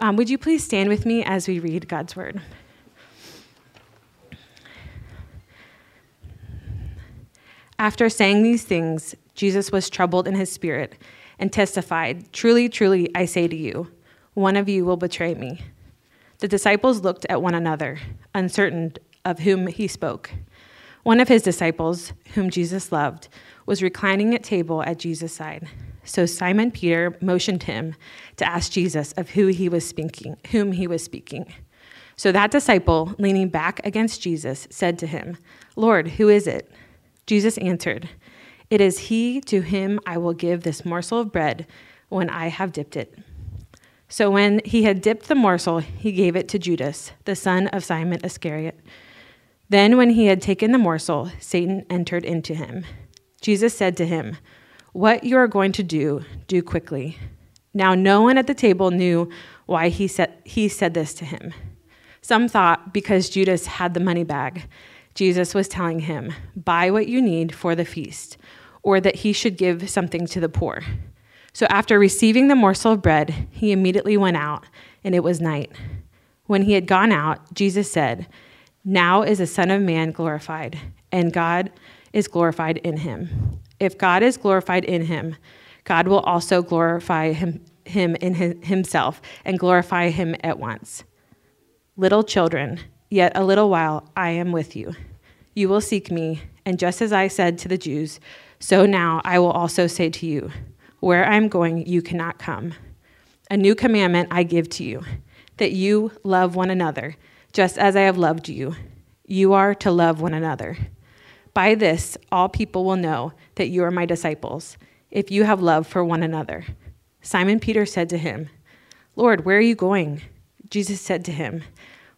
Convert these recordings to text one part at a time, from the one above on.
Um, would you please stand with me as we read God's word? After saying these things, Jesus was troubled in his spirit and testified, Truly, truly, I say to you, one of you will betray me. The disciples looked at one another, uncertain of whom he spoke. One of his disciples, whom Jesus loved, was reclining at table at Jesus' side. So Simon Peter motioned him to ask Jesus of who he was speaking, whom he was speaking. So that disciple, leaning back against Jesus, said to him, Lord, who is it? Jesus answered, It is he to whom I will give this morsel of bread when I have dipped it. So when he had dipped the morsel, he gave it to Judas, the son of Simon Iscariot. Then, when he had taken the morsel, Satan entered into him. Jesus said to him, What you are going to do, do quickly. Now, no one at the table knew why he said, he said this to him. Some thought because Judas had the money bag, Jesus was telling him, Buy what you need for the feast, or that he should give something to the poor. So, after receiving the morsel of bread, he immediately went out, and it was night. When he had gone out, Jesus said, Now is the Son of Man glorified, and God is glorified in him. If God is glorified in him, God will also glorify him, him in his, himself and glorify him at once. Little children, yet a little while I am with you. You will seek me, and just as I said to the Jews, so now I will also say to you, Where I am going, you cannot come. A new commandment I give to you, that you love one another, just as I have loved you. You are to love one another. By this, all people will know that you are my disciples, if you have love for one another. Simon Peter said to him, Lord, where are you going? Jesus said to him,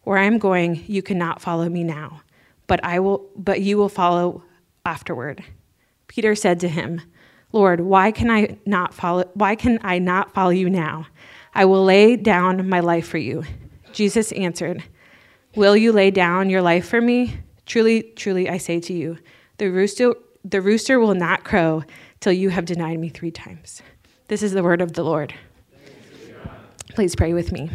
Where I am going, you cannot follow me now, but I will but you will follow afterward. Peter said to him, Lord, why can I not follow why can I not follow you now? I will lay down my life for you. Jesus answered, Will you lay down your life for me? Truly, truly, I say to you, the rooster, the rooster will not crow till you have denied me three times. This is the word of the Lord. Please pray with me.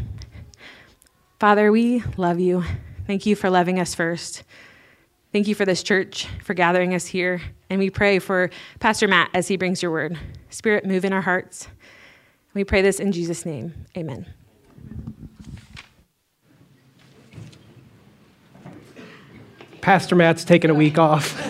Father, we love you. Thank you for loving us first. Thank you for this church, for gathering us here. And we pray for Pastor Matt as he brings your word. Spirit, move in our hearts. We pray this in Jesus' name. Amen. Pastor Matt's taking a week off.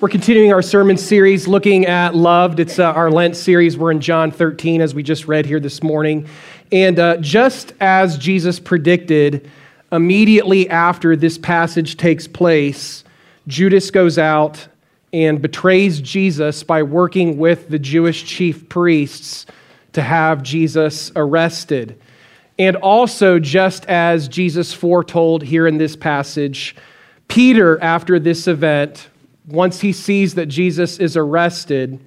We're continuing our sermon series looking at loved. It's uh, our Lent series. We're in John 13, as we just read here this morning. And uh, just as Jesus predicted, immediately after this passage takes place, Judas goes out and betrays Jesus by working with the Jewish chief priests to have Jesus arrested. And also, just as Jesus foretold here in this passage, Peter, after this event, once he sees that Jesus is arrested,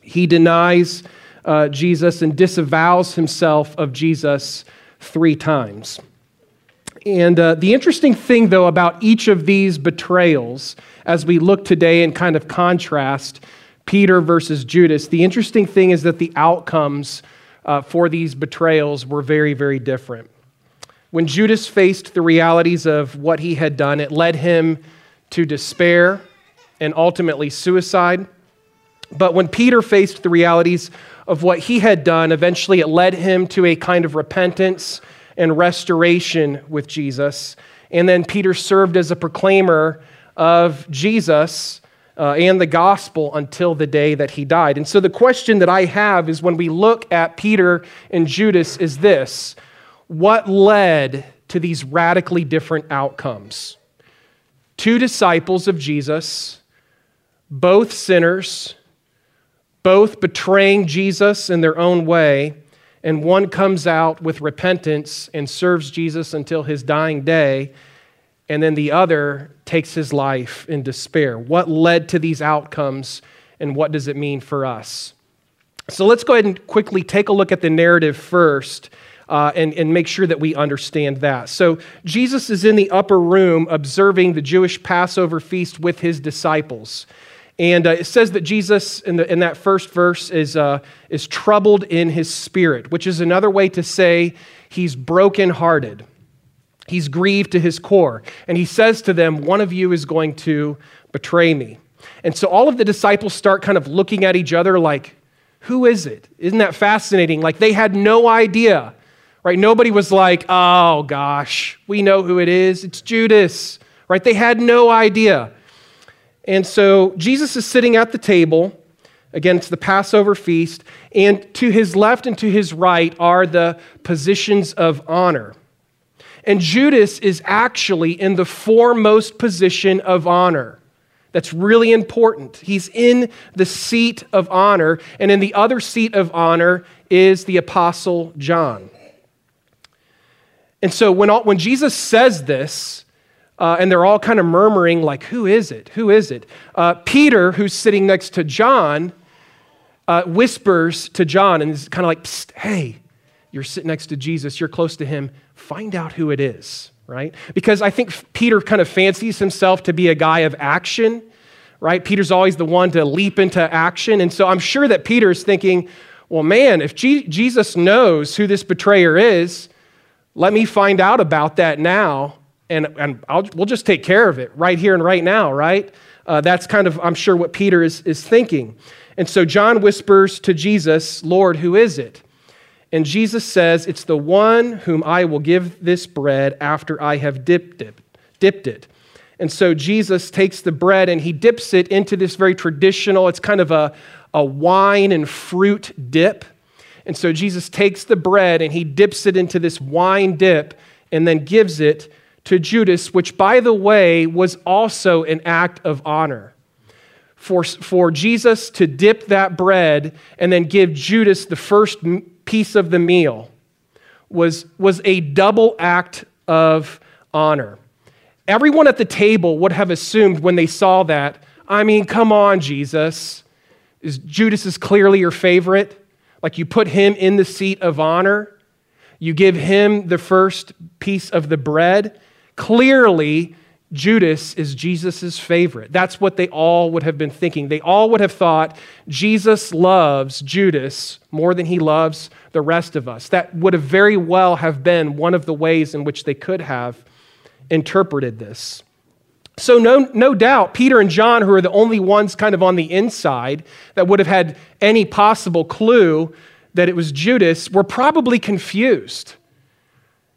he denies uh, Jesus and disavows himself of Jesus three times. And uh, the interesting thing, though, about each of these betrayals, as we look today and kind of contrast Peter versus Judas, the interesting thing is that the outcomes uh, for these betrayals were very, very different. When Judas faced the realities of what he had done, it led him to despair and ultimately suicide. But when Peter faced the realities of what he had done, eventually it led him to a kind of repentance and restoration with Jesus. And then Peter served as a proclaimer of Jesus uh, and the gospel until the day that he died. And so the question that I have is when we look at Peter and Judas is this what led to these radically different outcomes? Two disciples of Jesus, both sinners, both betraying Jesus in their own way, and one comes out with repentance and serves Jesus until his dying day and then the other takes his life in despair. What led to these outcomes, and what does it mean for us? So let's go ahead and quickly take a look at the narrative first. Uh, and, and make sure that we understand that. So, Jesus is in the upper room observing the Jewish Passover feast with his disciples. And uh, it says that Jesus, in, the, in that first verse, is, uh, is troubled in his spirit, which is another way to say he's brokenhearted. He's grieved to his core. And he says to them, One of you is going to betray me. And so all of the disciples start kind of looking at each other like, Who is it? Isn't that fascinating? Like they had no idea, right? Nobody was like, Oh gosh, we know who it is. It's Judas, right? They had no idea. And so Jesus is sitting at the table. Again, it's the Passover feast. And to his left and to his right are the positions of honor. And Judas is actually in the foremost position of honor. That's really important. He's in the seat of honor, and in the other seat of honor is the Apostle John. And so when, all, when Jesus says this, uh, and they're all kind of murmuring, like, who is it? Who is it? Uh, Peter, who's sitting next to John, uh, whispers to John and is kind of like, hey, you're sitting next to Jesus, you're close to him, find out who it is, right? Because I think Peter kind of fancies himself to be a guy of action, right? Peter's always the one to leap into action. And so I'm sure that Peter's thinking, well, man, if G- Jesus knows who this betrayer is, let me find out about that now, and, and I'll, we'll just take care of it right here and right now, right? Uh, that's kind of, I'm sure, what Peter is, is thinking. And so John whispers to Jesus, Lord, who is it? And Jesus says, It's the one whom I will give this bread after I have dipped it. Dipped it. And so Jesus takes the bread and he dips it into this very traditional, it's kind of a, a wine and fruit dip. And so Jesus takes the bread and he dips it into this wine dip and then gives it to Judas, which, by the way, was also an act of honor. For, for Jesus to dip that bread and then give Judas the first piece of the meal was, was a double act of honor. Everyone at the table would have assumed when they saw that, I mean, come on, Jesus. Is Judas is clearly your favorite? Like you put him in the seat of honor, you give him the first piece of the bread. Clearly, Judas is Jesus' favorite. That's what they all would have been thinking. They all would have thought Jesus loves Judas more than he loves the rest of us. That would have very well have been one of the ways in which they could have interpreted this. So, no, no doubt, Peter and John, who are the only ones kind of on the inside that would have had any possible clue that it was Judas, were probably confused.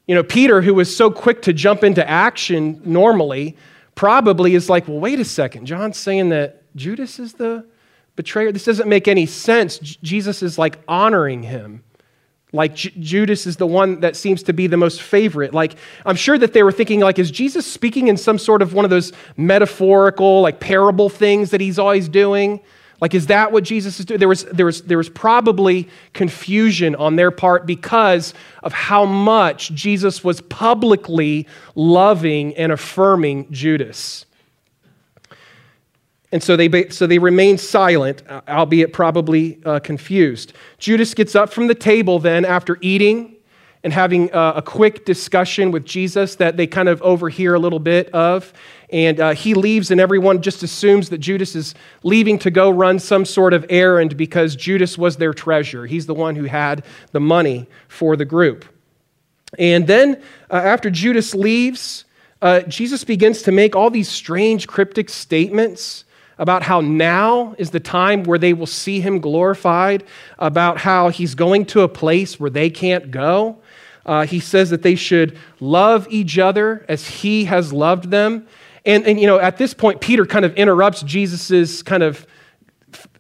You know, Peter, who was so quick to jump into action normally, probably is like, well, wait a second. John's saying that Judas is the betrayer. This doesn't make any sense. J- Jesus is like honoring him. Like J- Judas is the one that seems to be the most favorite. Like, I'm sure that they were thinking, like, is Jesus speaking in some sort of one of those metaphorical, like parable things that he's always doing? Like, is that what Jesus is doing? There was, there, was, there was probably confusion on their part because of how much Jesus was publicly loving and affirming Judas. And so they, so they remain silent, albeit probably uh, confused. Judas gets up from the table then after eating and having a quick discussion with Jesus that they kind of overhear a little bit of. And uh, he leaves, and everyone just assumes that Judas is leaving to go run some sort of errand because Judas was their treasure. He's the one who had the money for the group. And then, uh, after Judas leaves, uh, Jesus begins to make all these strange, cryptic statements about how now is the time where they will see him glorified, about how he's going to a place where they can't go. Uh, he says that they should love each other as he has loved them. And, and, you know, at this point, Peter kind of interrupts Jesus' kind of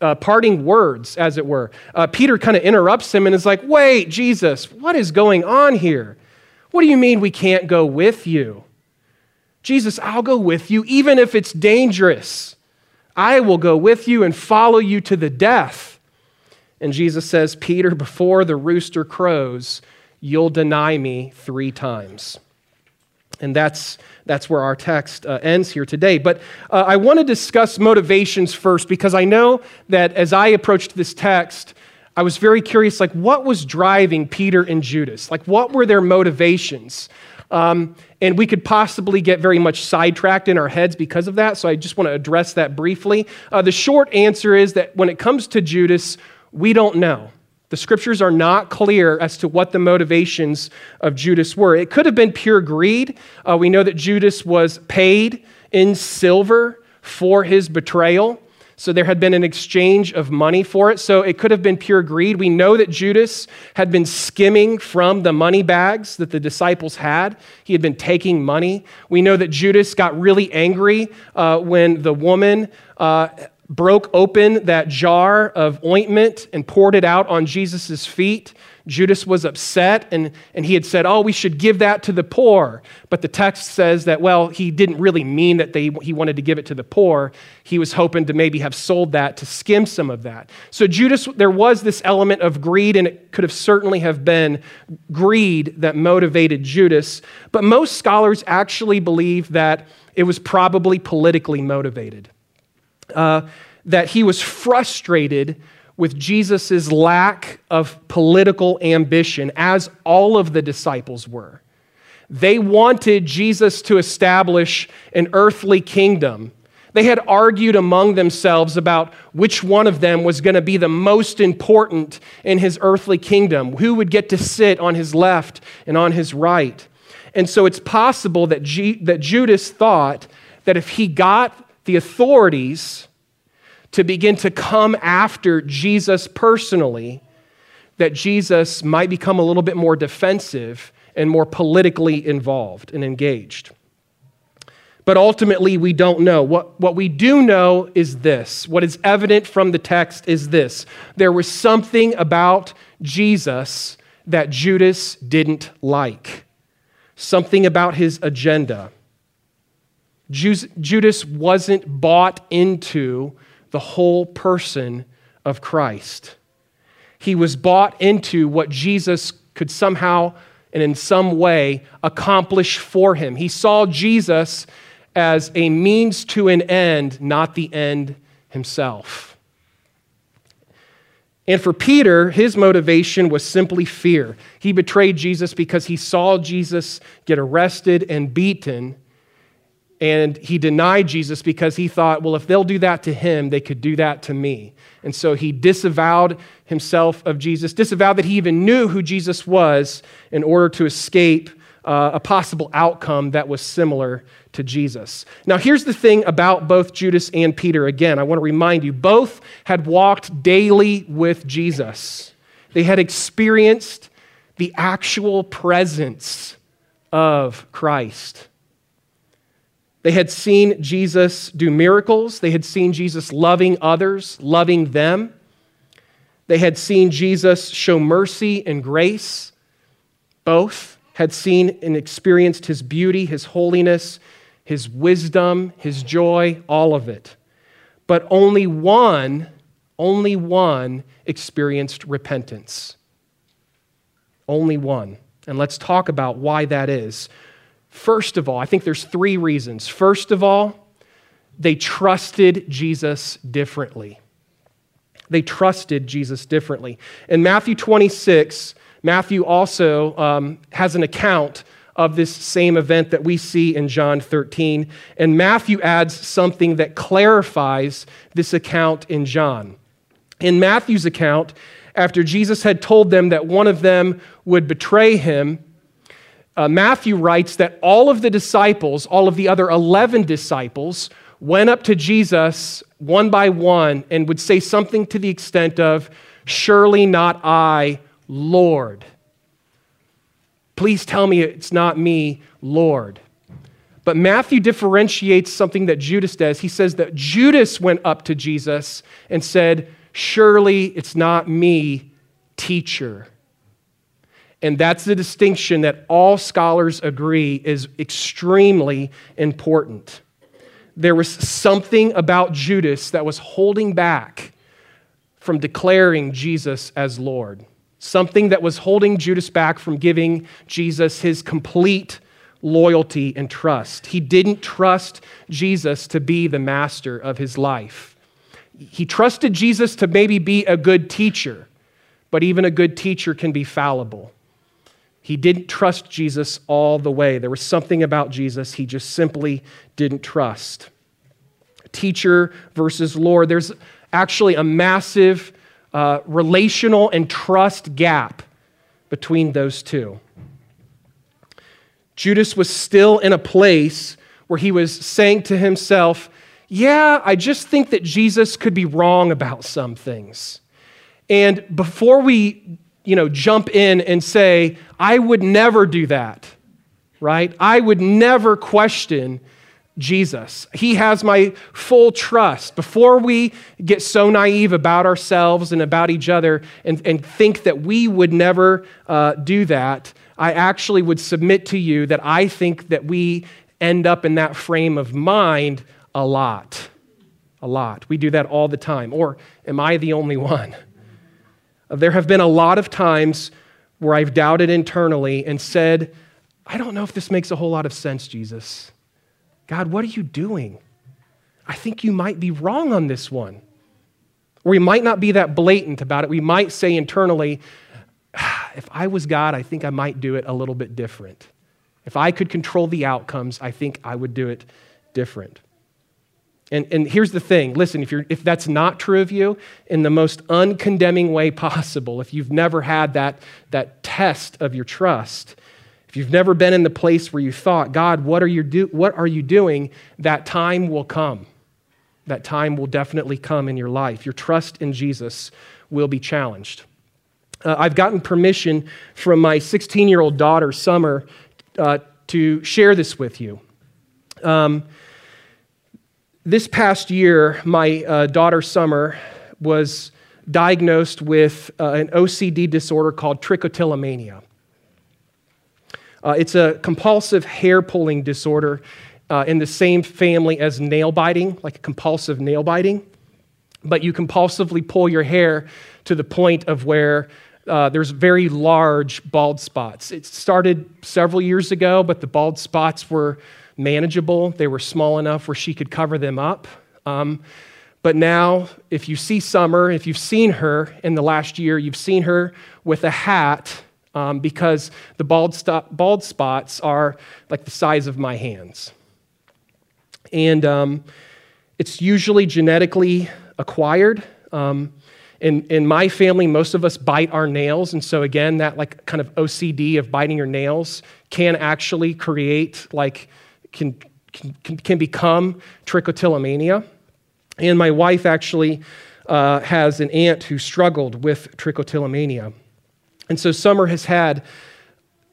uh, parting words, as it were. Uh, Peter kind of interrupts him and is like, Wait, Jesus, what is going on here? What do you mean we can't go with you? Jesus, I'll go with you, even if it's dangerous. I will go with you and follow you to the death. And Jesus says, Peter, before the rooster crows, you'll deny me three times. And that's, that's where our text uh, ends here today. But uh, I want to discuss motivations first because I know that as I approached this text, I was very curious like, what was driving Peter and Judas? Like, what were their motivations? Um, and we could possibly get very much sidetracked in our heads because of that. So I just want to address that briefly. Uh, the short answer is that when it comes to Judas, we don't know. The scriptures are not clear as to what the motivations of Judas were. It could have been pure greed. Uh, we know that Judas was paid in silver for his betrayal. So there had been an exchange of money for it. So it could have been pure greed. We know that Judas had been skimming from the money bags that the disciples had. He had been taking money. We know that Judas got really angry uh, when the woman. Uh, broke open that jar of ointment and poured it out on Jesus' feet. Judas was upset and, and he had said, Oh, we should give that to the poor. But the text says that, well, he didn't really mean that they, he wanted to give it to the poor. He was hoping to maybe have sold that to skim some of that. So, Judas, there was this element of greed, and it could have certainly have been greed that motivated Judas. But most scholars actually believe that it was probably politically motivated uh, that he was frustrated with Jesus' lack of political ambition, as all of the disciples were. They wanted Jesus to establish an earthly kingdom. They had argued among themselves about which one of them was going to be the most important in his earthly kingdom, who would get to sit on his left and on his right. And so it's possible that, G- that Judas thought that if he got the authorities to begin to come after Jesus personally, that Jesus might become a little bit more defensive and more politically involved and engaged. But ultimately, we don't know. What, what we do know is this. What is evident from the text is this there was something about Jesus that Judas didn't like, something about his agenda. Judas wasn't bought into the whole person of Christ. He was bought into what Jesus could somehow and in some way accomplish for him. He saw Jesus as a means to an end, not the end himself. And for Peter, his motivation was simply fear. He betrayed Jesus because he saw Jesus get arrested and beaten and he denied Jesus because he thought, well, if they'll do that to him, they could do that to me. And so he disavowed himself of Jesus, disavowed that he even knew who Jesus was in order to escape uh, a possible outcome that was similar to Jesus. Now, here's the thing about both Judas and Peter. Again, I want to remind you, both had walked daily with Jesus, they had experienced the actual presence of Christ. They had seen Jesus do miracles. They had seen Jesus loving others, loving them. They had seen Jesus show mercy and grace. Both had seen and experienced his beauty, his holiness, his wisdom, his joy, all of it. But only one, only one experienced repentance. Only one. And let's talk about why that is. First of all, I think there's three reasons. First of all, they trusted Jesus differently. They trusted Jesus differently. In Matthew 26, Matthew also um, has an account of this same event that we see in John 13. And Matthew adds something that clarifies this account in John. In Matthew's account, after Jesus had told them that one of them would betray him, uh, Matthew writes that all of the disciples, all of the other 11 disciples, went up to Jesus one by one and would say something to the extent of, Surely not I, Lord. Please tell me it's not me, Lord. But Matthew differentiates something that Judas does. He says that Judas went up to Jesus and said, Surely it's not me, teacher. And that's the distinction that all scholars agree is extremely important. There was something about Judas that was holding back from declaring Jesus as Lord, something that was holding Judas back from giving Jesus his complete loyalty and trust. He didn't trust Jesus to be the master of his life. He trusted Jesus to maybe be a good teacher, but even a good teacher can be fallible. He didn't trust Jesus all the way. There was something about Jesus he just simply didn't trust. Teacher versus Lord. There's actually a massive uh, relational and trust gap between those two. Judas was still in a place where he was saying to himself, Yeah, I just think that Jesus could be wrong about some things. And before we you know, jump in and say, I would never do that, right? I would never question Jesus. He has my full trust. Before we get so naive about ourselves and about each other and, and think that we would never uh, do that, I actually would submit to you that I think that we end up in that frame of mind a lot. A lot. We do that all the time. Or am I the only one? Uh, there have been a lot of times where I've doubted internally and said, I don't know if this makes a whole lot of sense, Jesus. God, what are you doing? I think you might be wrong on this one. Or we might not be that blatant about it. We might say internally, ah, if I was God, I think I might do it a little bit different. If I could control the outcomes, I think I would do it different. And, and here's the thing listen, if, you're, if that's not true of you, in the most uncondemning way possible, if you've never had that, that test of your trust, if you've never been in the place where you thought, God, what are you, do, what are you doing? That time will come. That time will definitely come in your life. Your trust in Jesus will be challenged. Uh, I've gotten permission from my 16 year old daughter, Summer, uh, to share this with you. Um, this past year, my uh, daughter Summer was diagnosed with uh, an OCD disorder called trichotillomania. Uh, it's a compulsive hair pulling disorder uh, in the same family as nail biting, like compulsive nail biting. But you compulsively pull your hair to the point of where uh, there's very large bald spots. It started several years ago, but the bald spots were manageable. They were small enough where she could cover them up. Um, but now, if you see Summer, if you've seen her in the last year, you've seen her with a hat um, because the bald, bald spots are like the size of my hands. And um, it's usually genetically acquired. Um, in, in my family, most of us bite our nails. And so, again, that like kind of OCD of biting your nails can actually create like can, can, can become trichotillomania. And my wife actually uh, has an aunt who struggled with trichotillomania. And so Summer has had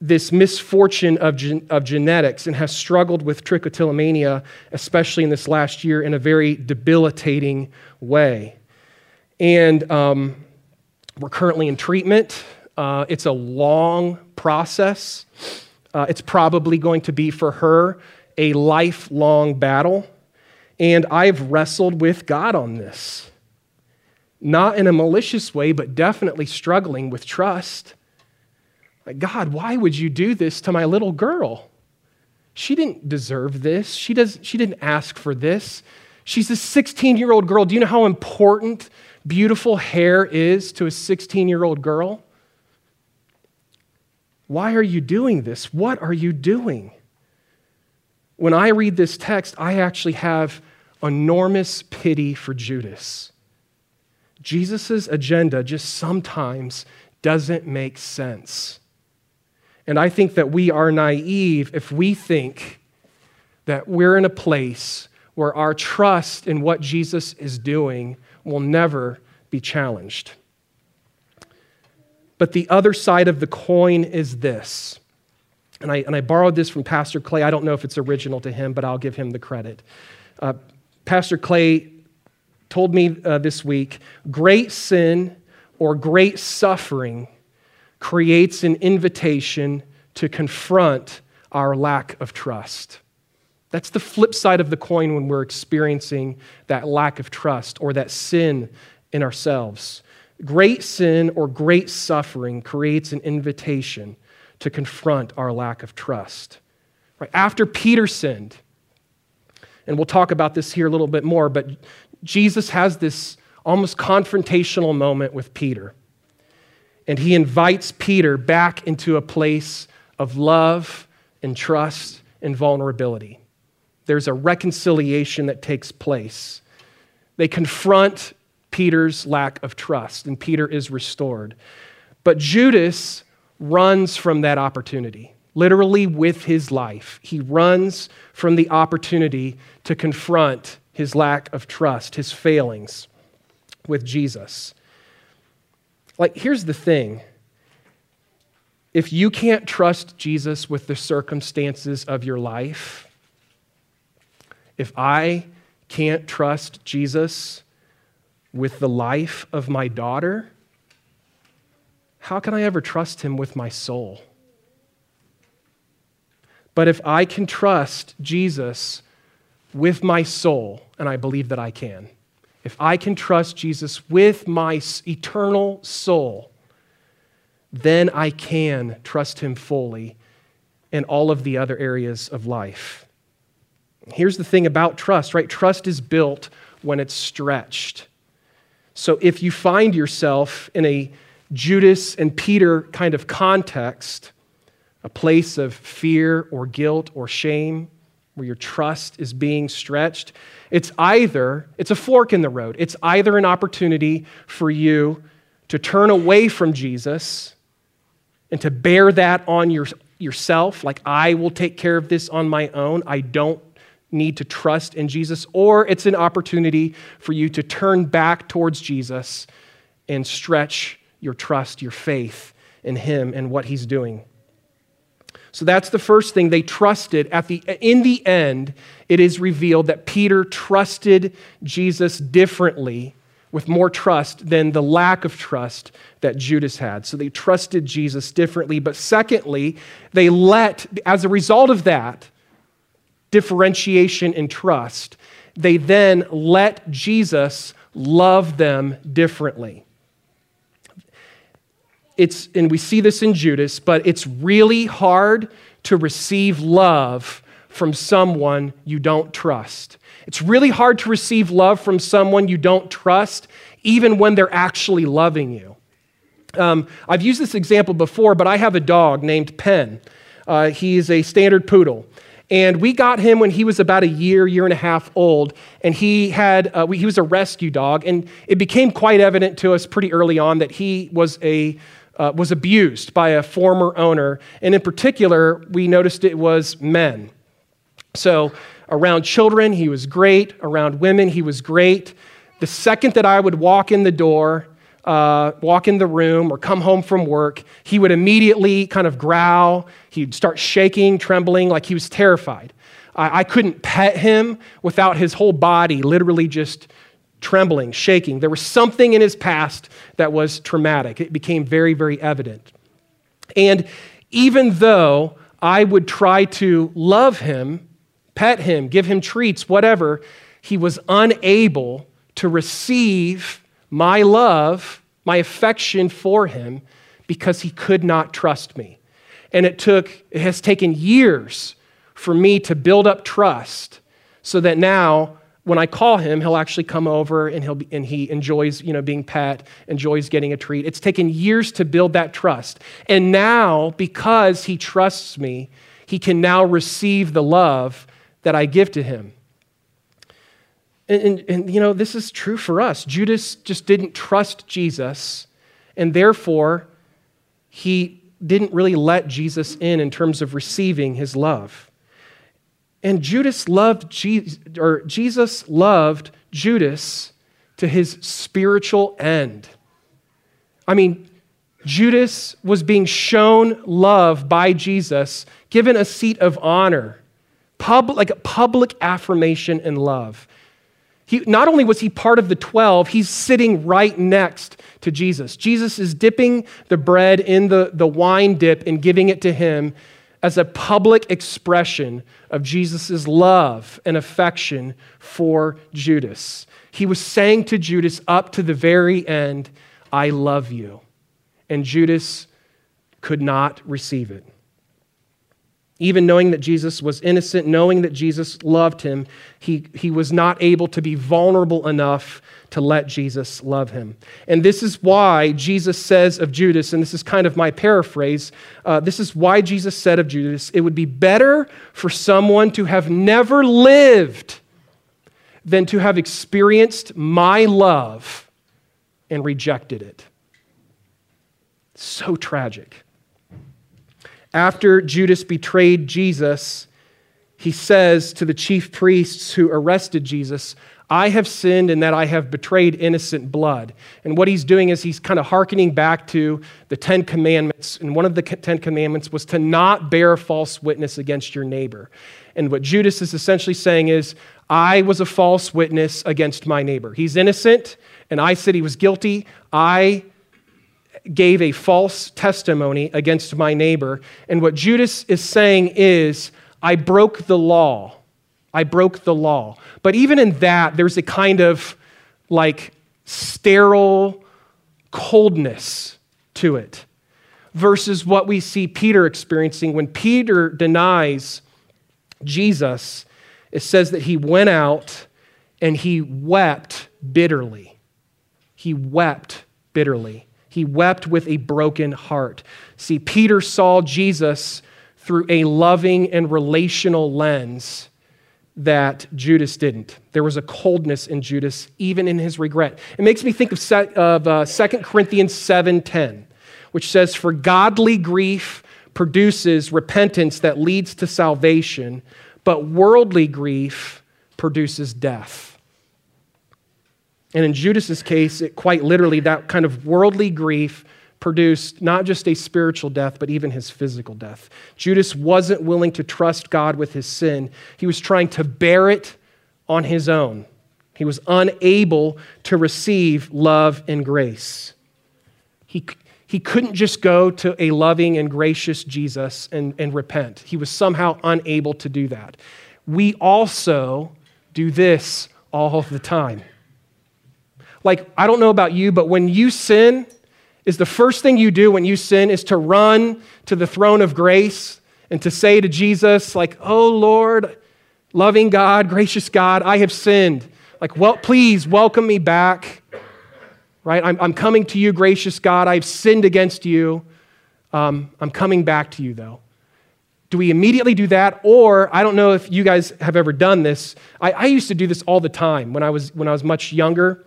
this misfortune of, gen- of genetics and has struggled with trichotillomania, especially in this last year, in a very debilitating way. And um, we're currently in treatment. Uh, it's a long process. Uh, it's probably going to be for her a lifelong battle, and I've wrestled with God on this. Not in a malicious way, but definitely struggling with trust. Like, God, why would you do this to my little girl? She didn't deserve this. She, does, she didn't ask for this. She's a 16 year old girl. Do you know how important beautiful hair is to a 16 year old girl? Why are you doing this? What are you doing? When I read this text, I actually have enormous pity for Judas. Jesus' agenda just sometimes doesn't make sense. And I think that we are naive if we think that we're in a place where our trust in what Jesus is doing will never be challenged. But the other side of the coin is this and I, and I borrowed this from Pastor Clay. I don't know if it's original to him, but I'll give him the credit. Uh, Pastor Clay told me uh, this week great sin or great suffering creates an invitation to confront our lack of trust. That's the flip side of the coin when we're experiencing that lack of trust or that sin in ourselves. Great sin or great suffering creates an invitation to confront our lack of trust. Right? After Peter sinned, and we'll talk about this here a little bit more, but Jesus has this almost confrontational moment with Peter. And he invites Peter back into a place of love and trust and vulnerability. There's a reconciliation that takes place. They confront Peter's lack of trust, and Peter is restored. But Judas runs from that opportunity, literally with his life. He runs from the opportunity to confront his lack of trust, his failings with Jesus. Like, here's the thing if you can't trust Jesus with the circumstances of your life, if I can't trust Jesus with the life of my daughter, how can I ever trust him with my soul? But if I can trust Jesus with my soul, and I believe that I can, if I can trust Jesus with my eternal soul, then I can trust him fully in all of the other areas of life. Here's the thing about trust, right? Trust is built when it's stretched. So if you find yourself in a Judas and Peter kind of context, a place of fear or guilt or shame, where your trust is being stretched, it's either, it's a fork in the road. It's either an opportunity for you to turn away from Jesus and to bear that on your, yourself, like I will take care of this on my own. I don't need to trust in Jesus, or it's an opportunity for you to turn back towards Jesus and stretch your trust, your faith in Him and what He's doing. So that's the first thing they trusted. At the, in the end, it is revealed that Peter trusted Jesus differently, with more trust than the lack of trust that Judas had. So they trusted Jesus differently. But secondly, they let, as a result of that, differentiation in trust, they then let Jesus love them differently. It's, and we see this in Judas, but it's really hard to receive love from someone you don't trust. It's really hard to receive love from someone you don't trust, even when they're actually loving you. Um, I've used this example before, but I have a dog named Penn. Uh, he's a standard poodle. And we got him when he was about a year, year and a half old. And he had, uh, he was a rescue dog. And it became quite evident to us pretty early on that he was a, uh, was abused by a former owner. And in particular, we noticed it was men. So around children, he was great. Around women, he was great. The second that I would walk in the door, uh, walk in the room or come home from work, he would immediately kind of growl. He'd start shaking, trembling, like he was terrified. I, I couldn't pet him without his whole body literally just trembling, shaking. There was something in his past that was traumatic. It became very, very evident. And even though I would try to love him, pet him, give him treats, whatever, he was unable to receive my love, my affection for him, because he could not trust me. And it took, it has taken years for me to build up trust so that now when I call him, he'll actually come over and, he'll be, and he enjoys you know, being pet, enjoys getting a treat. It's taken years to build that trust. And now, because he trusts me, he can now receive the love that I give to him. And, and, and, you know, this is true for us. Judas just didn't trust Jesus, and therefore, he didn't really let Jesus in in terms of receiving his love. And Judas loved Jesus, or Jesus loved Judas to his spiritual end. I mean, Judas was being shown love by Jesus, given a seat of honor, public, like a public affirmation and love. He, not only was he part of the 12, he's sitting right next to Jesus. Jesus is dipping the bread in the, the wine dip and giving it to him as a public expression of Jesus' love and affection for Judas. He was saying to Judas up to the very end, I love you. And Judas could not receive it. Even knowing that Jesus was innocent, knowing that Jesus loved him, he, he was not able to be vulnerable enough to let Jesus love him. And this is why Jesus says of Judas, and this is kind of my paraphrase, uh, this is why Jesus said of Judas, it would be better for someone to have never lived than to have experienced my love and rejected it. So tragic. After Judas betrayed Jesus, he says to the chief priests who arrested Jesus, I have sinned in that I have betrayed innocent blood. And what he's doing is he's kind of hearkening back to the Ten Commandments. And one of the Ten Commandments was to not bear false witness against your neighbor. And what Judas is essentially saying is, I was a false witness against my neighbor. He's innocent, and I said he was guilty. I gave a false testimony against my neighbor. And what Judas is saying is, I broke the law. I broke the law. But even in that, there's a kind of like sterile coldness to it versus what we see Peter experiencing. When Peter denies Jesus, it says that he went out and he wept bitterly. He wept bitterly. He wept with a broken heart. See, Peter saw Jesus through a loving and relational lens that Judas didn't. There was a coldness in Judas, even in his regret. It makes me think of, of uh, 2 Corinthians 7.10, which says, For godly grief produces repentance that leads to salvation, but worldly grief produces death. And in Judas's case, it quite literally, that kind of worldly grief produced not just a spiritual death, but even his physical death. Judas wasn't willing to trust God with his sin, he was trying to bear it on his own. He was unable to receive love and grace. He, he couldn't just go to a loving and gracious Jesus and, and repent. He was somehow unable to do that. We also do this all the time. Like, I don't know about you, but when you sin, is the first thing you do when you sin is to run to the throne of grace and to say to Jesus, like, oh Lord, loving God, gracious God, I have sinned. Like, well, please welcome me back. Right? I'm, I'm coming to you, gracious God. I've sinned against you. Um, I'm coming back to you, though. Do we immediately do that? Or, I don't know if you guys have ever done this. I, I used to do this all the time when I was, when I was much younger.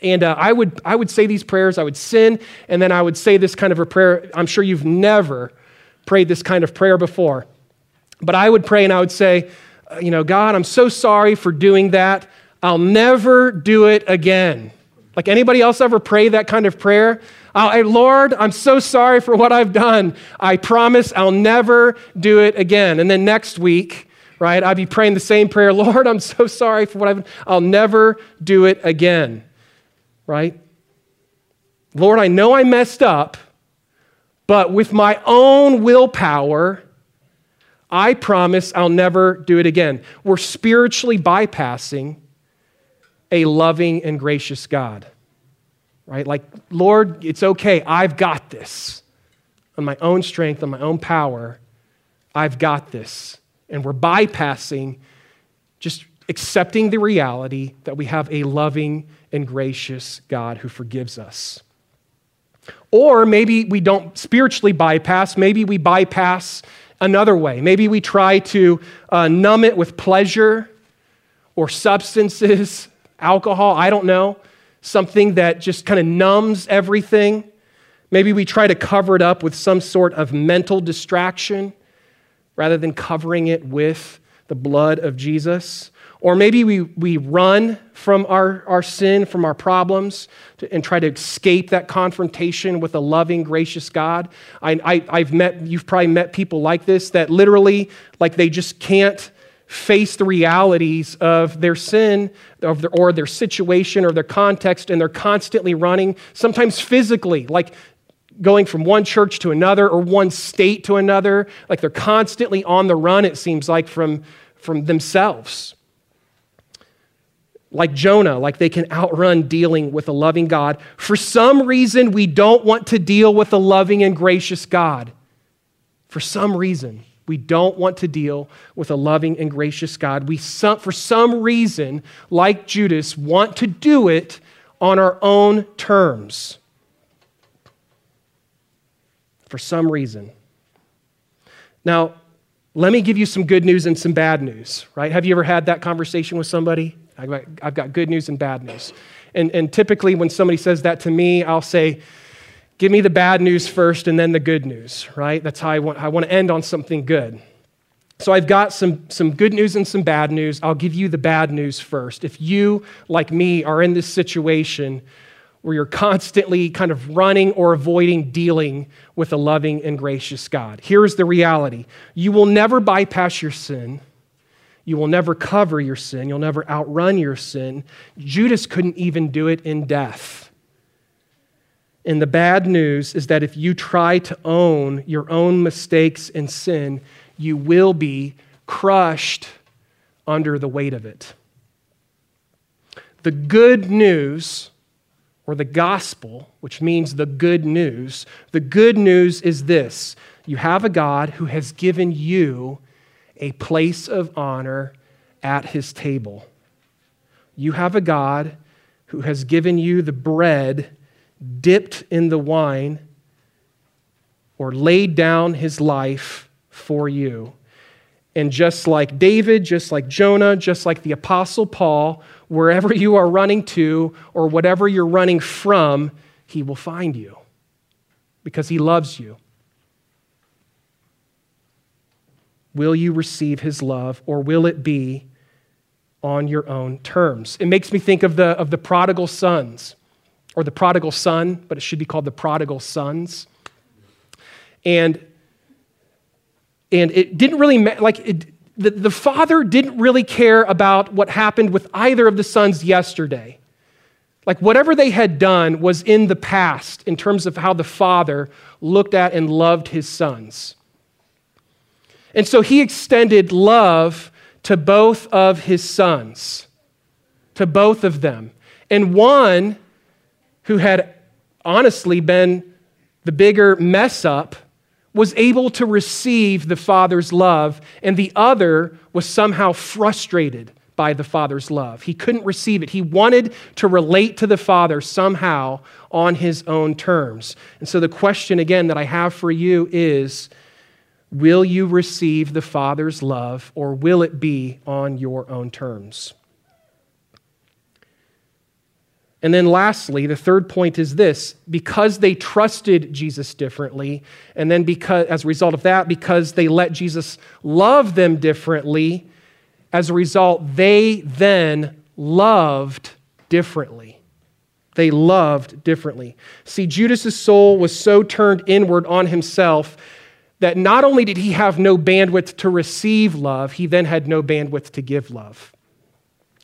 And uh, I, would, I would say these prayers, I would sin, and then I would say this kind of a prayer. I'm sure you've never prayed this kind of prayer before. But I would pray and I would say, uh, you know, God, I'm so sorry for doing that. I'll never do it again. Like anybody else ever pray that kind of prayer? Uh, Lord, I'm so sorry for what I've done. I promise I'll never do it again. And then next week, right, I'd be praying the same prayer Lord, I'm so sorry for what I've done. I'll never do it again right? Lord, I know I messed up, but with my own willpower, I promise I'll never do it again. We're spiritually bypassing a loving and gracious God, right? Like, Lord, it's okay. I've got this. On my own strength, on my own power, I've got this. And we're bypassing just accepting the reality that we have a loving and gracious God who forgives us. Or maybe we don't spiritually bypass, maybe we bypass another way. Maybe we try to uh, numb it with pleasure or substances, alcohol, I don't know, something that just kind of numbs everything. Maybe we try to cover it up with some sort of mental distraction rather than covering it with the blood of Jesus. Or maybe we, we run from our, our sin, from our problems, to, and try to escape that confrontation with a loving, gracious God. I, I, I've met, you've probably met people like this that literally, like, they just can't face the realities of their sin of their, or their situation or their context, and they're constantly running, sometimes physically, like going from one church to another or one state to another. Like they're constantly on the run, it seems like, from, from themselves like Jonah, like they can outrun dealing with a loving God. For some reason, we don't want to deal with a loving and gracious God. For some reason. We don't want to deal with a loving and gracious God. We, some, for some reason, like Judas, want to do it on our own terms. For some reason. Now, let me give you some good news and some bad news, right? Have you ever had that conversation with somebody? I've got, good news and bad news. And, and typically, when somebody says that to me, I'll say, Give me the bad news first and then the good news, right? That's how I want, I want to end on something good. So I've got some, some good news and some bad news. I'll give you the bad news first. If you, like me, are in this situation where you're constantly kind of running or avoiding dealing with a loving and gracious God, here's the reality you will never bypass your sin. You will never cover your sin. You'll never outrun your sin. Judas couldn't even do it in death. And the bad news is that if you try to own your own mistakes and sin, you will be crushed under the weight of it. The good news, or the gospel, which means the good news, the good news is this you have a God who has given you a place of honor at his table. You have a God who has given you the bread dipped in the wine or laid down his life for you. And just like David, just like Jonah, just like the Apostle Paul, wherever you are running to or whatever you're running from, he will find you because he loves you. Will you receive his love or will it be on your own terms? It makes me think of the, of the prodigal sons or the prodigal son, but it should be called the prodigal sons. And, and it didn't really, like, it, the, the father didn't really care about what happened with either of the sons yesterday. Like, whatever they had done was in the past in terms of how the father looked at and loved his sons. And so he extended love to both of his sons, to both of them. And one who had honestly been the bigger mess up, was able to receive the Father's love, and the other was somehow frustrated by the Father's love. He couldn't receive it. He wanted to relate to the Father somehow on his own terms. And so, the question again that I have for you is Will you receive the Father's love, or will it be on your own terms? And then lastly, the third point is this because they trusted Jesus differently, and then because as a result of that, because they let Jesus love them differently, as a result, they then loved differently. They loved differently. See, Judas's soul was so turned inward on himself that not only did he have no bandwidth to receive love, he then had no bandwidth to give love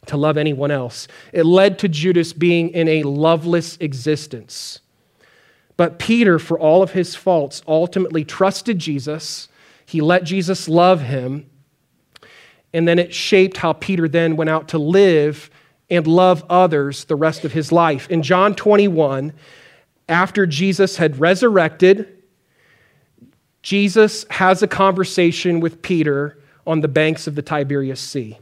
to love anyone else. It led to Judas being in a loveless existence. But Peter, for all of his faults, ultimately trusted Jesus. He let Jesus love him. And then it shaped how Peter then went out to live and love others the rest of his life. In John 21, after Jesus had resurrected, Jesus has a conversation with Peter on the banks of the Tiberias Sea.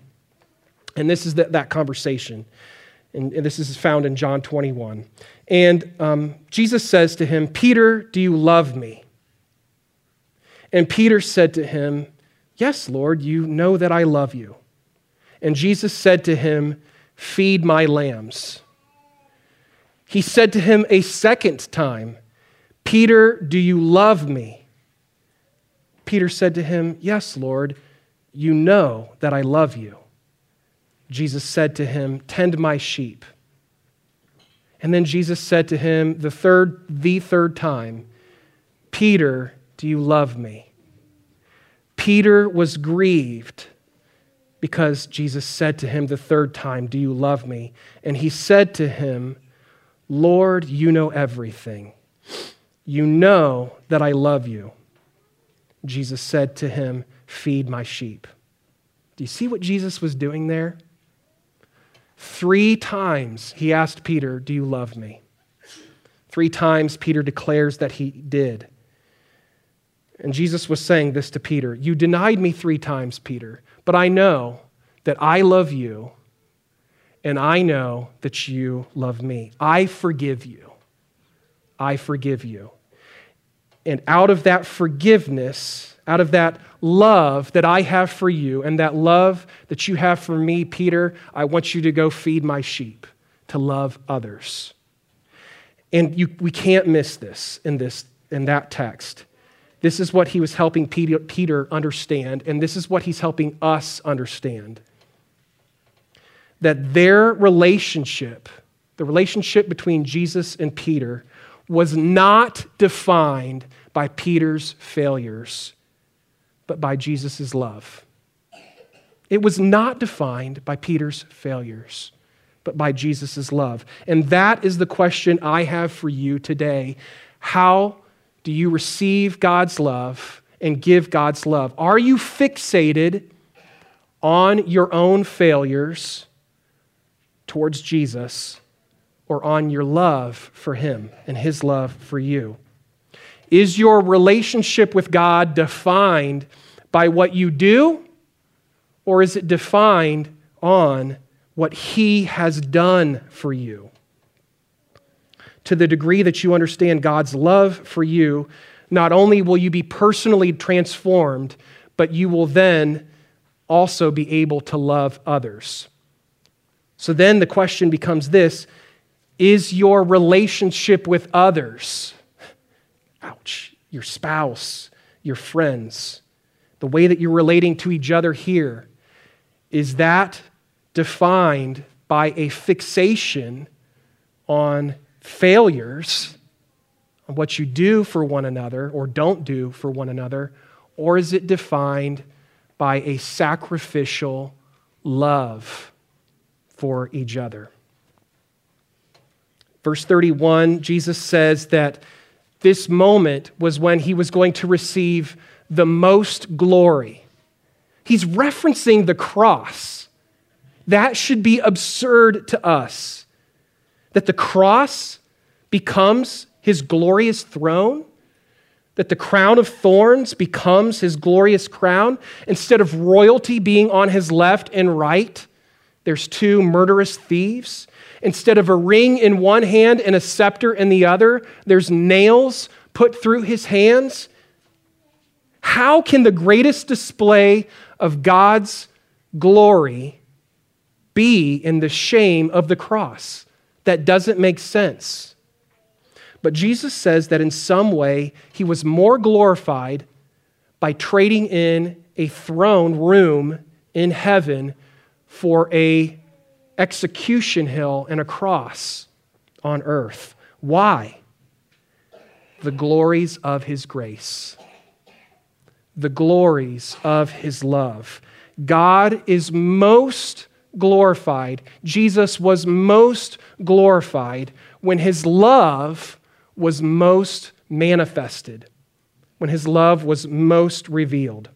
And this is the, that conversation. And, and, this is found in John 21. And um, Jesus says to him, Peter, do you love me? And Peter said to him, Yes, Lord, you know that I love you. And Jesus said to him, Feed my lambs. He said to him a second time, Peter, do you love me? Peter said to him, Yes, Lord, you know that I love you. Jesus said to him, Tend my sheep. And then Jesus said to him the third, the third time, Peter, do you love me? Peter was grieved because Jesus said to him the third time, Do you love me? And he said to him, Lord, you know everything. You know that I love you. Jesus said to him, Feed my sheep. Do you see what Jesus was doing there? Three times he asked Peter, Do you love me? Three times Peter declares that he did. And Jesus was saying this to Peter You denied me three times, Peter, but I know that I love you, and I know that you love me. I forgive you. I forgive you. And out of that forgiveness, out of that love that I have for you, and that love that you have for me, Peter, I want you to go feed my sheep, to love others. And you, we can't miss this in, this in that text. This is what he was helping Peter, Peter understand, and this is what he's helping us understand. That their relationship, the relationship between Jesus and Peter, was not defined by Peter's failures, but by Jesus' love. It was not defined by Peter's failures, but by Jesus' love. And that is the question I have for you today. How do you receive God's love and give God's love? Are you fixated on your own failures towards Jesus or on your love for Him and His love for you? Is your relationship with God defined by what you do, or is it defined on what He has done for you? to the degree that you understand God's love for you, not only will you be personally transformed, but you will then also be able to love others. So then the question becomes this Is your relationship with others, ouch, your spouse, your friends, the way that you're relating to each other here, is that defined by a fixation on failures on what you do for one another or don't do for one another, or is it defined by a sacrificial love for each other? Verse 31, Jesus says that this moment was when he was going to receive the most glory. He's referencing the cross. That should be absurd to us that the cross becomes his glorious throne, that the crown of thorns becomes his glorious crown. Instead of royalty being on his left and right, there's two murderous thieves. Instead of a ring in one hand and a scepter in the other, there's nails put through his hands. How can the greatest display of God's glory be in the shame of the cross? that doesn't make sense. But Jesus says that in some way he was more glorified by trading in a throne room in heaven for a execution hill and a cross on earth. Why? The glories of his grace. The glories of his love. God is most glorified. Jesus was most glorified when his love was most manifested, when his love was most revealed.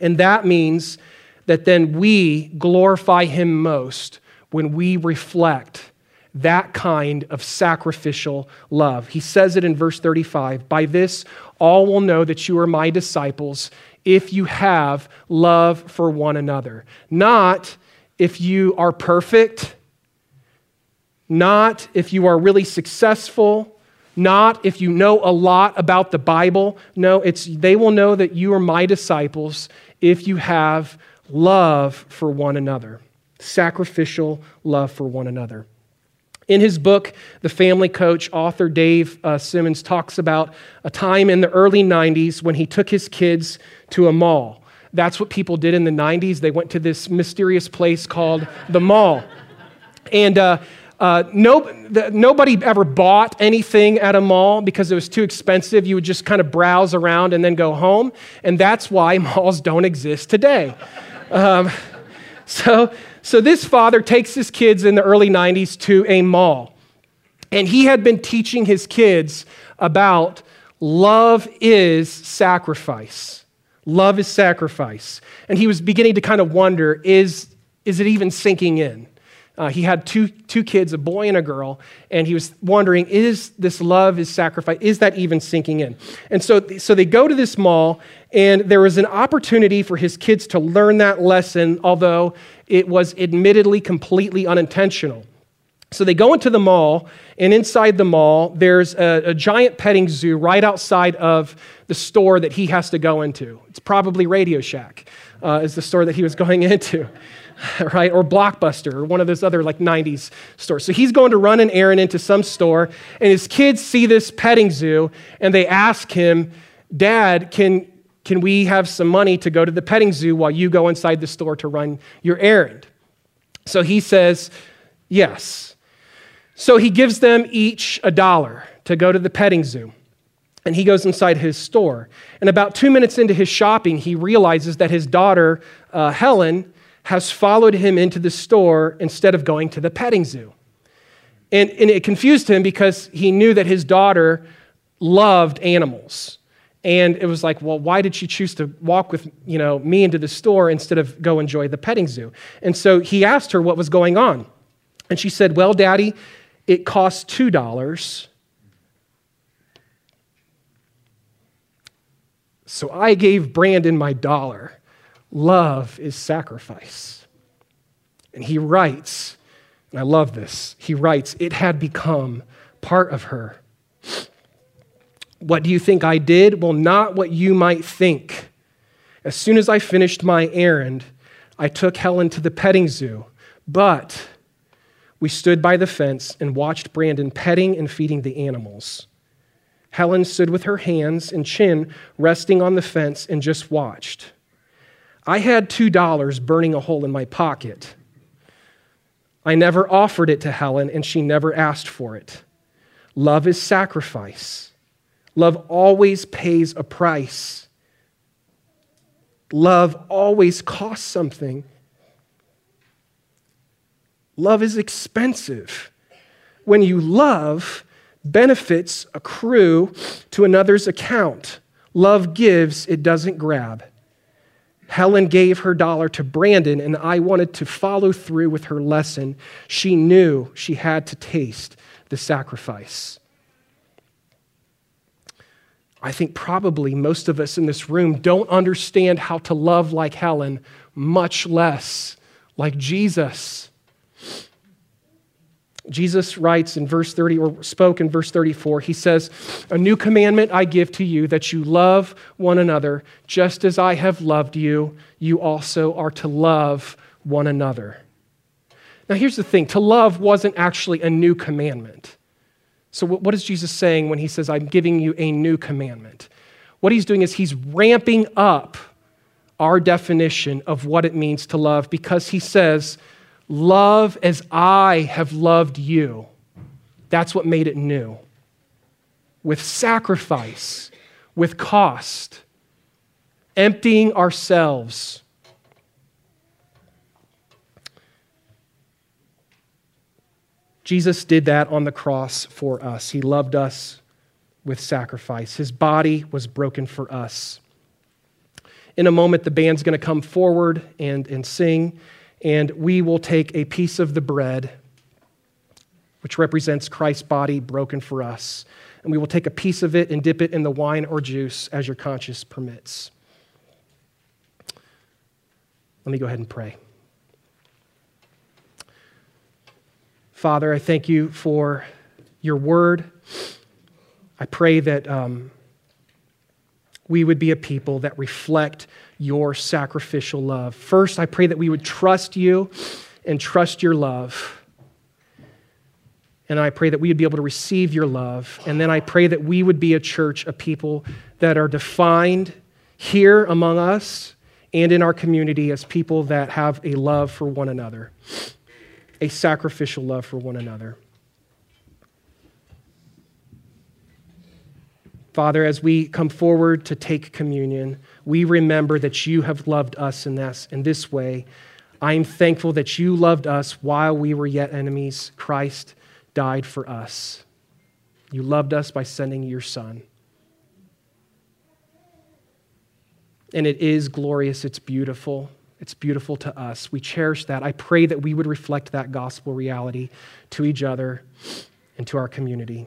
And that means that then we glorify him most when we reflect that kind of sacrificial love. He says it in verse 35 By this, all will know that you are my disciples if you have love for one another. Not if you are perfect, not if you are really successful, not if you know a lot about the Bible. No, it's they will know that you are my disciples if you have love for one another, sacrificial love for one another. In his book, The Family Coach, author Dave uh, Simmons talks about a time in the early 90s when he took his kids to a mall. That's what people did in the 90s. They went to this mysterious place called the mall. And uh, uh, no, the, nobody ever bought anything at a mall because it was too expensive. You would just kind of browse around and then go home. And that's why malls don't exist today. Um, so, so this father takes his kids in the early 90s to a mall. And he had been teaching his kids about love is sacrifice. Love is sacrifice. And he was beginning to kind of wonder is, is it even sinking in? Uh, he had two, two kids, a boy and a girl, and he was wondering, is this love, is sacrifice, is that even sinking in? And so, so they go to this mall, and there was an opportunity for his kids to learn that lesson, although it was admittedly completely unintentional. So they go into the mall, and inside the mall, there's a, a, giant petting zoo right outside of the store that he has to go into. It's probably Radio Shack, uh, is the store that he was going into. right? Or Blockbuster or one of those other like 90s stores. So he's going to run an errand into some store, and his kids see this petting zoo, and they ask him, Dad, can, can we have some money to go to the petting zoo while you go inside the store to run your errand? So he says, Yes. So he gives them each a dollar to go to the petting zoo. And he goes inside his store. And about two minutes into his shopping, he realizes that his daughter, uh, Helen, has followed him into the store instead of going to the petting zoo. And, and it confused him because he knew that his daughter loved animals. And it was like, well, why did she choose to walk with you know, me into the store instead of go enjoy the petting zoo? And so he asked her what was going on. And she said, Well, Daddy, it costs $2. So I gave Brandon my dollar. Love is sacrifice. And he writes, and I love this, he writes, it had become part of her. What do you think I did? Well, not what you might think. As soon as I finished my errand, I took Helen to the petting zoo, but we stood by the fence and watched Brandon petting and feeding the animals. Helen stood with her hands and chin resting on the fence and just watched. I had $2 burning a hole in my pocket. I never offered it to Helen, and she never asked for it. Love is sacrifice. Love always pays a price. Love always costs something. Love is expensive. When you love, benefits accrue to another's account. Love gives, it doesn't grab. Helen gave her dollar to Brandon, and I wanted to follow through with her lesson. She knew she had to taste the sacrifice. I think probably most of us in this room don't understand how to love like Helen, much less like Jesus. Jesus writes in verse 30, or spoke in verse 34, he says, A new commandment I give to you, that you love one another, just as I have loved you, you also are to love one another. Now, here's the thing to love wasn't actually a new commandment. So, what is Jesus saying when he says, I'm giving you a new commandment? What he's doing is he's ramping up our definition of what it means to love because he says, Love as I have loved you. That's what made it new. With sacrifice, with cost, emptying ourselves. Jesus did that on the cross for us. He loved us with sacrifice. His body was broken for us. In a moment, the band's going to come forward and, and sing and we will take a piece of the bread, which represents Christ's body broken for us, and we will take a piece of it and dip it in the wine or juice as your conscience permits. Let me go ahead and pray. Father, I thank you for your word. I pray that um, we would be a people that reflect your sacrificial love. First, I pray that we would trust you and trust your love. And I pray that we would be able to receive your love. And then I pray that we would be a church a people that are defined here among us and in our community as people that have a love for one another, a sacrificial love for one another. Father, as we come forward to take communion, we remember that you have loved us in this, in this way. I am thankful that you loved us while we were yet enemies. Christ died for us. You loved us by sending your Son. And it is glorious, it's beautiful It's beautiful to us. We cherish that. I pray that we would reflect that gospel reality to each other and to our community.